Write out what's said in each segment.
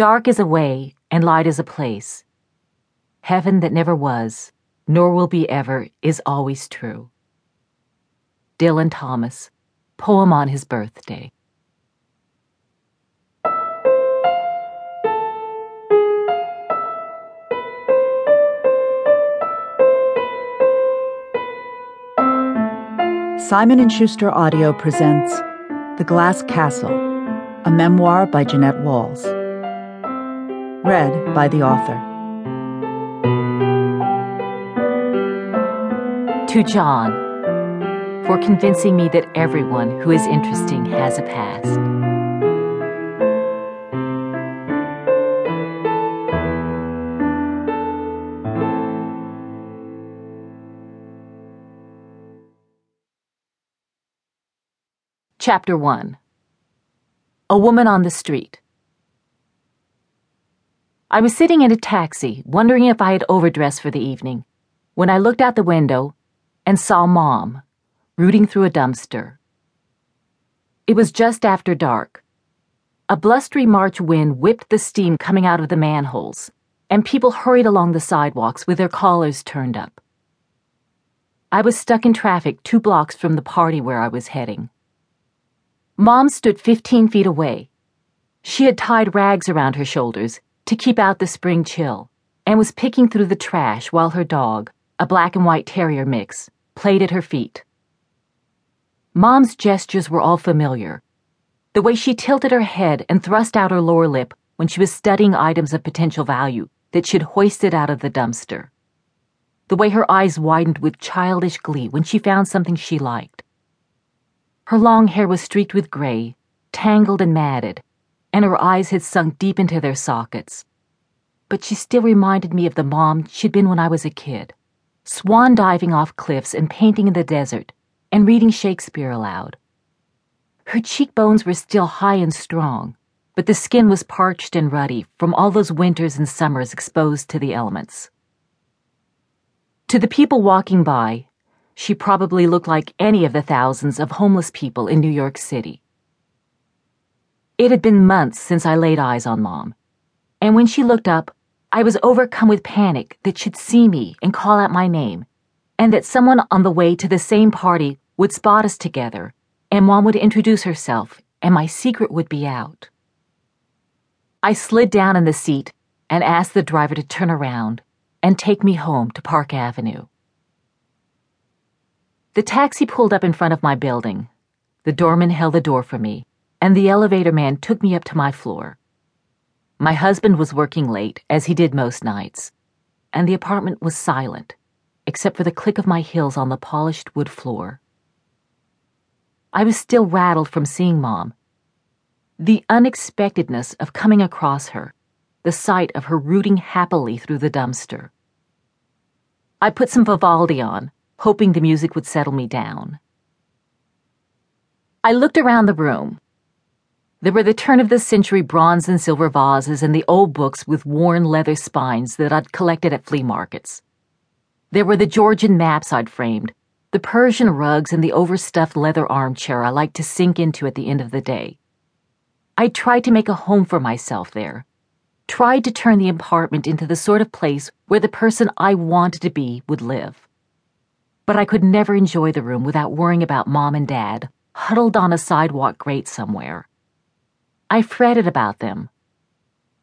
Dark is a way, and light is a place. Heaven that never was, nor will be ever, is always true. Dylan Thomas, poem on his birthday. Simon & Schuster Audio presents The Glass Castle, a memoir by Jeannette Walls. Read by the author. To John, for convincing me that everyone who is interesting has a past. Chapter 1 A Woman on the Street. I was sitting in a taxi, wondering if I had overdressed for the evening, when I looked out the window and saw Mom rooting through a dumpster. It was just after dark. A blustery March wind whipped the steam coming out of the manholes, and people hurried along the sidewalks with their collars turned up. I was stuck in traffic two blocks from the party where I was heading. Mom stood 15 feet away. She had tied rags around her shoulders to keep out the spring chill and was picking through the trash while her dog, a black and white terrier mix, played at her feet. Mom's gestures were all familiar. The way she tilted her head and thrust out her lower lip when she was studying items of potential value that she'd hoisted out of the dumpster. The way her eyes widened with childish glee when she found something she liked. Her long hair was streaked with gray, tangled and matted, and her eyes had sunk deep into their sockets. But she still reminded me of the mom she'd been when I was a kid, swan diving off cliffs and painting in the desert and reading Shakespeare aloud. Her cheekbones were still high and strong, but the skin was parched and ruddy from all those winters and summers exposed to the elements. To the people walking by, she probably looked like any of the thousands of homeless people in New York City. It had been months since I laid eyes on Mom, and when she looked up, I was overcome with panic that she'd see me and call out my name, and that someone on the way to the same party would spot us together, and Mom would introduce herself, and my secret would be out. I slid down in the seat and asked the driver to turn around and take me home to Park Avenue. The taxi pulled up in front of my building. The doorman held the door for me, and the elevator man took me up to my floor. My husband was working late, as he did most nights, and the apartment was silent, except for the click of my heels on the polished wood floor. I was still rattled from seeing Mom. The unexpectedness of coming across her, the sight of her rooting happily through the dumpster. I put some Vivaldi on hoping the music would settle me down. I looked around the room. There were the turn of the century bronze and silver vases and the old books with worn leather spines that I'd collected at flea markets. There were the Georgian maps I'd framed, the Persian rugs, and the overstuffed leather armchair I liked to sink into at the end of the day. I tried to make a home for myself there, tried to turn the apartment into the sort of place where the person I wanted to be would live but I could never enjoy the room without worrying about mom and dad, huddled on a sidewalk grate somewhere. I fretted about them,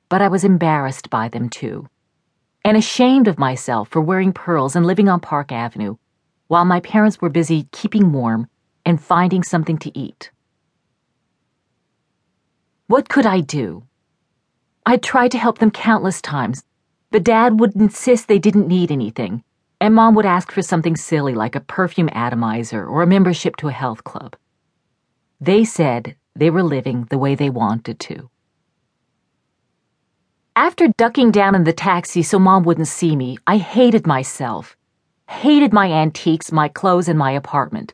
but I was embarrassed by them too, and ashamed of myself for wearing pearls and living on Park Avenue while my parents were busy keeping warm and finding something to eat. What could I do? I tried to help them countless times, but Dad would insist they didn't need anything and Mom would ask for something silly like a perfume atomizer or a membership to a health club. They said they were living the way they wanted to. After ducking down in the taxi so Mom wouldn't see me, I hated myself. Hated my antiques, my clothes, and my apartment.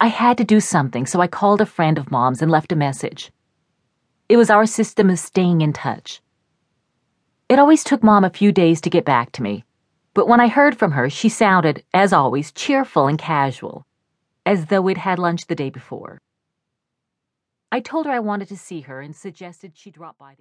I had to do something, so I called a friend of Mom's and left a message. It was our system of staying in touch. It always took Mom a few days to get back to me but when I heard from her, she sounded, as always, cheerful and casual, as though we'd had lunch the day before. I told her I wanted to see her and suggested she drop by.